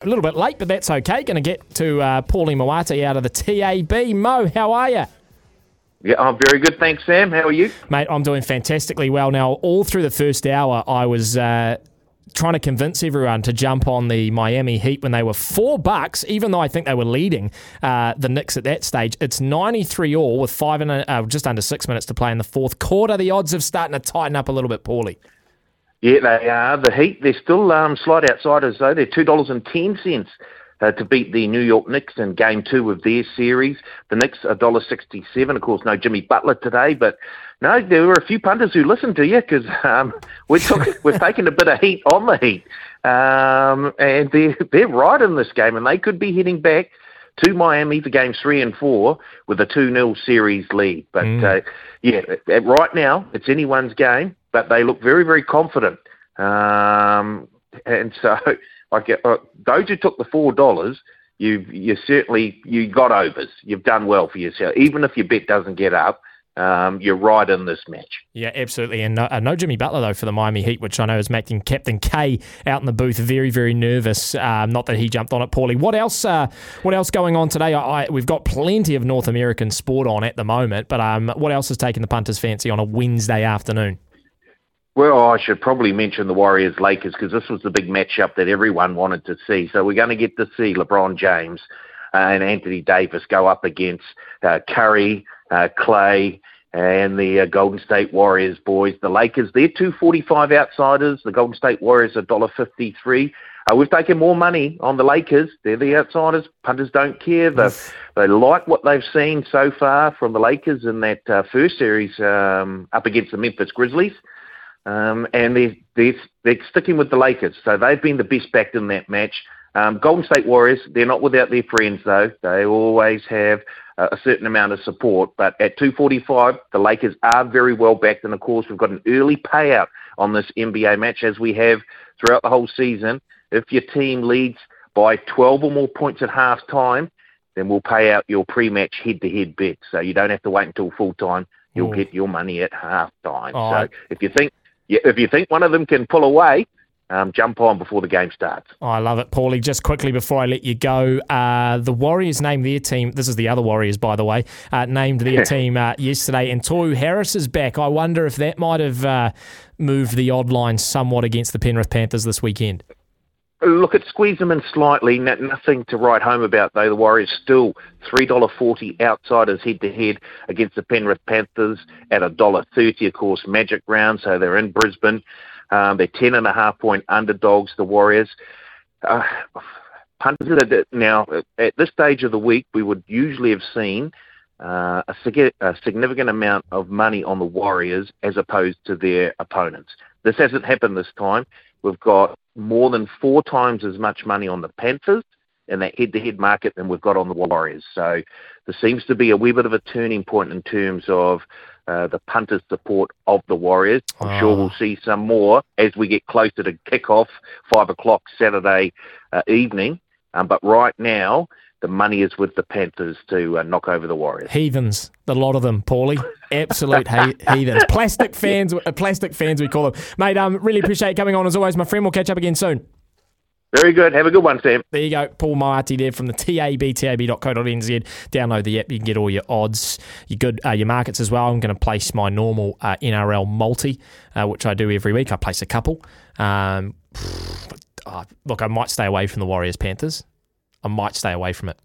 A little bit late, but that's okay. Going to get to uh, Paulie Maoate out of the TAB. Mo, how are you? Yeah, I'm very good, thanks, Sam. How are you? Mate, I'm doing fantastically well. Now, all through the first hour, I was uh, trying to convince everyone to jump on the Miami Heat when they were four bucks, even though I think they were leading uh, the Knicks at that stage. It's 93 all with five and a, uh, just under six minutes to play in the fourth quarter. The odds have starting to tighten up a little bit Paulie. Yeah, they are. The Heat, they're still um, slight outsiders, though. They're $2.10 uh, to beat the New York Knicks in game two of their series. The Knicks, $1.67. Of course, no Jimmy Butler today, but no, there were a few punters who listened to you because um, we took, we've taken a bit of heat on the Heat. Um, and they're, they're right in this game, and they could be heading back to Miami for games three and four with a 2 0 series lead. But uh, yeah, right now, it's anyone's game, but they look very, very confident. Um, and so, I get, uh, who took the $4, you've, you certainly, you got overs. You've done well for yourself. Even if your bet doesn't get up, um, you're right in this match. Yeah, absolutely. And no, uh, no Jimmy Butler, though, for the Miami Heat, which I know is making Captain K out in the booth very, very nervous. Um, not that he jumped on it Paulie. What else uh, What else going on today? I, I, we've got plenty of North American sport on at the moment, but um, what else is taking the punters' fancy on a Wednesday afternoon? Well, I should probably mention the Warriors Lakers because this was the big matchup that everyone wanted to see. So we're going to get to see LeBron James and Anthony Davis go up against uh, Curry, uh, Clay, and the uh, Golden State Warriors boys. The Lakers, they're 245 outsiders. The Golden State Warriors are $1.53. Uh, we've taken more money on the Lakers. They're the outsiders. Punters don't care. They, they like what they've seen so far from the Lakers in that uh, first series um, up against the Memphis Grizzlies. Um, and they're, they're, they're sticking with the Lakers. So they've been the best backed in that match. Um, Golden State Warriors, they're not without their friends, though. They always have uh, a certain amount of support. But at 245, the Lakers are very well backed. And, of course, we've got an early payout on this NBA match, as we have throughout the whole season. If your team leads by 12 or more points at half time, then we'll pay out your pre-match head-to-head bet. So you don't have to wait until full time. You'll Ooh. get your money at half time. Oh, so if you think if you think one of them can pull away, um, jump on before the game starts. Oh, I love it, Paulie. Just quickly before I let you go, uh, the Warriors named their team. This is the other Warriors, by the way. Uh, named their team uh, yesterday, and Tohu Harris is back. I wonder if that might have uh, moved the odd line somewhat against the Penrith Panthers this weekend. Look, it squeezed them in slightly. No, nothing to write home about, though. The Warriors still $3.40 outsiders head to head against the Penrith Panthers at $1.30, of course, Magic Round. So they're in Brisbane. Um, they're 10.5 point underdogs, the Warriors. Uh, now, at this stage of the week, we would usually have seen uh, a, sig- a significant amount of money on the Warriors as opposed to their opponents. This hasn't happened this time. We've got more than four times as much money on the Panthers in that head-to-head market than we've got on the Warriors. So there seems to be a wee bit of a turning point in terms of uh, the punters' support of the Warriors. I'm sure Oh. we'll see some more as we get closer to kick-off, 5 o'clock Saturday uh, evening. Um, but right now, the money is with the Panthers to uh, knock over the Warriors. Heathens, the lot of them, Paulie. Absolute he- heathens. Plastic fans, uh, plastic fans, we call them. Mate, um, really appreciate coming on as always, my friend. We'll catch up again soon. Very good. Have a good one, Sam. There you go, Paul Maoate there from the TAB, tab.co.nz. Download the app, you can get all your odds, your good, uh, your markets as well. I'm going to place my normal uh, NRL multi, uh, which I do every week. I place a couple. Um, uh, look, I might stay away from the Warriors Panthers. I might stay away from it.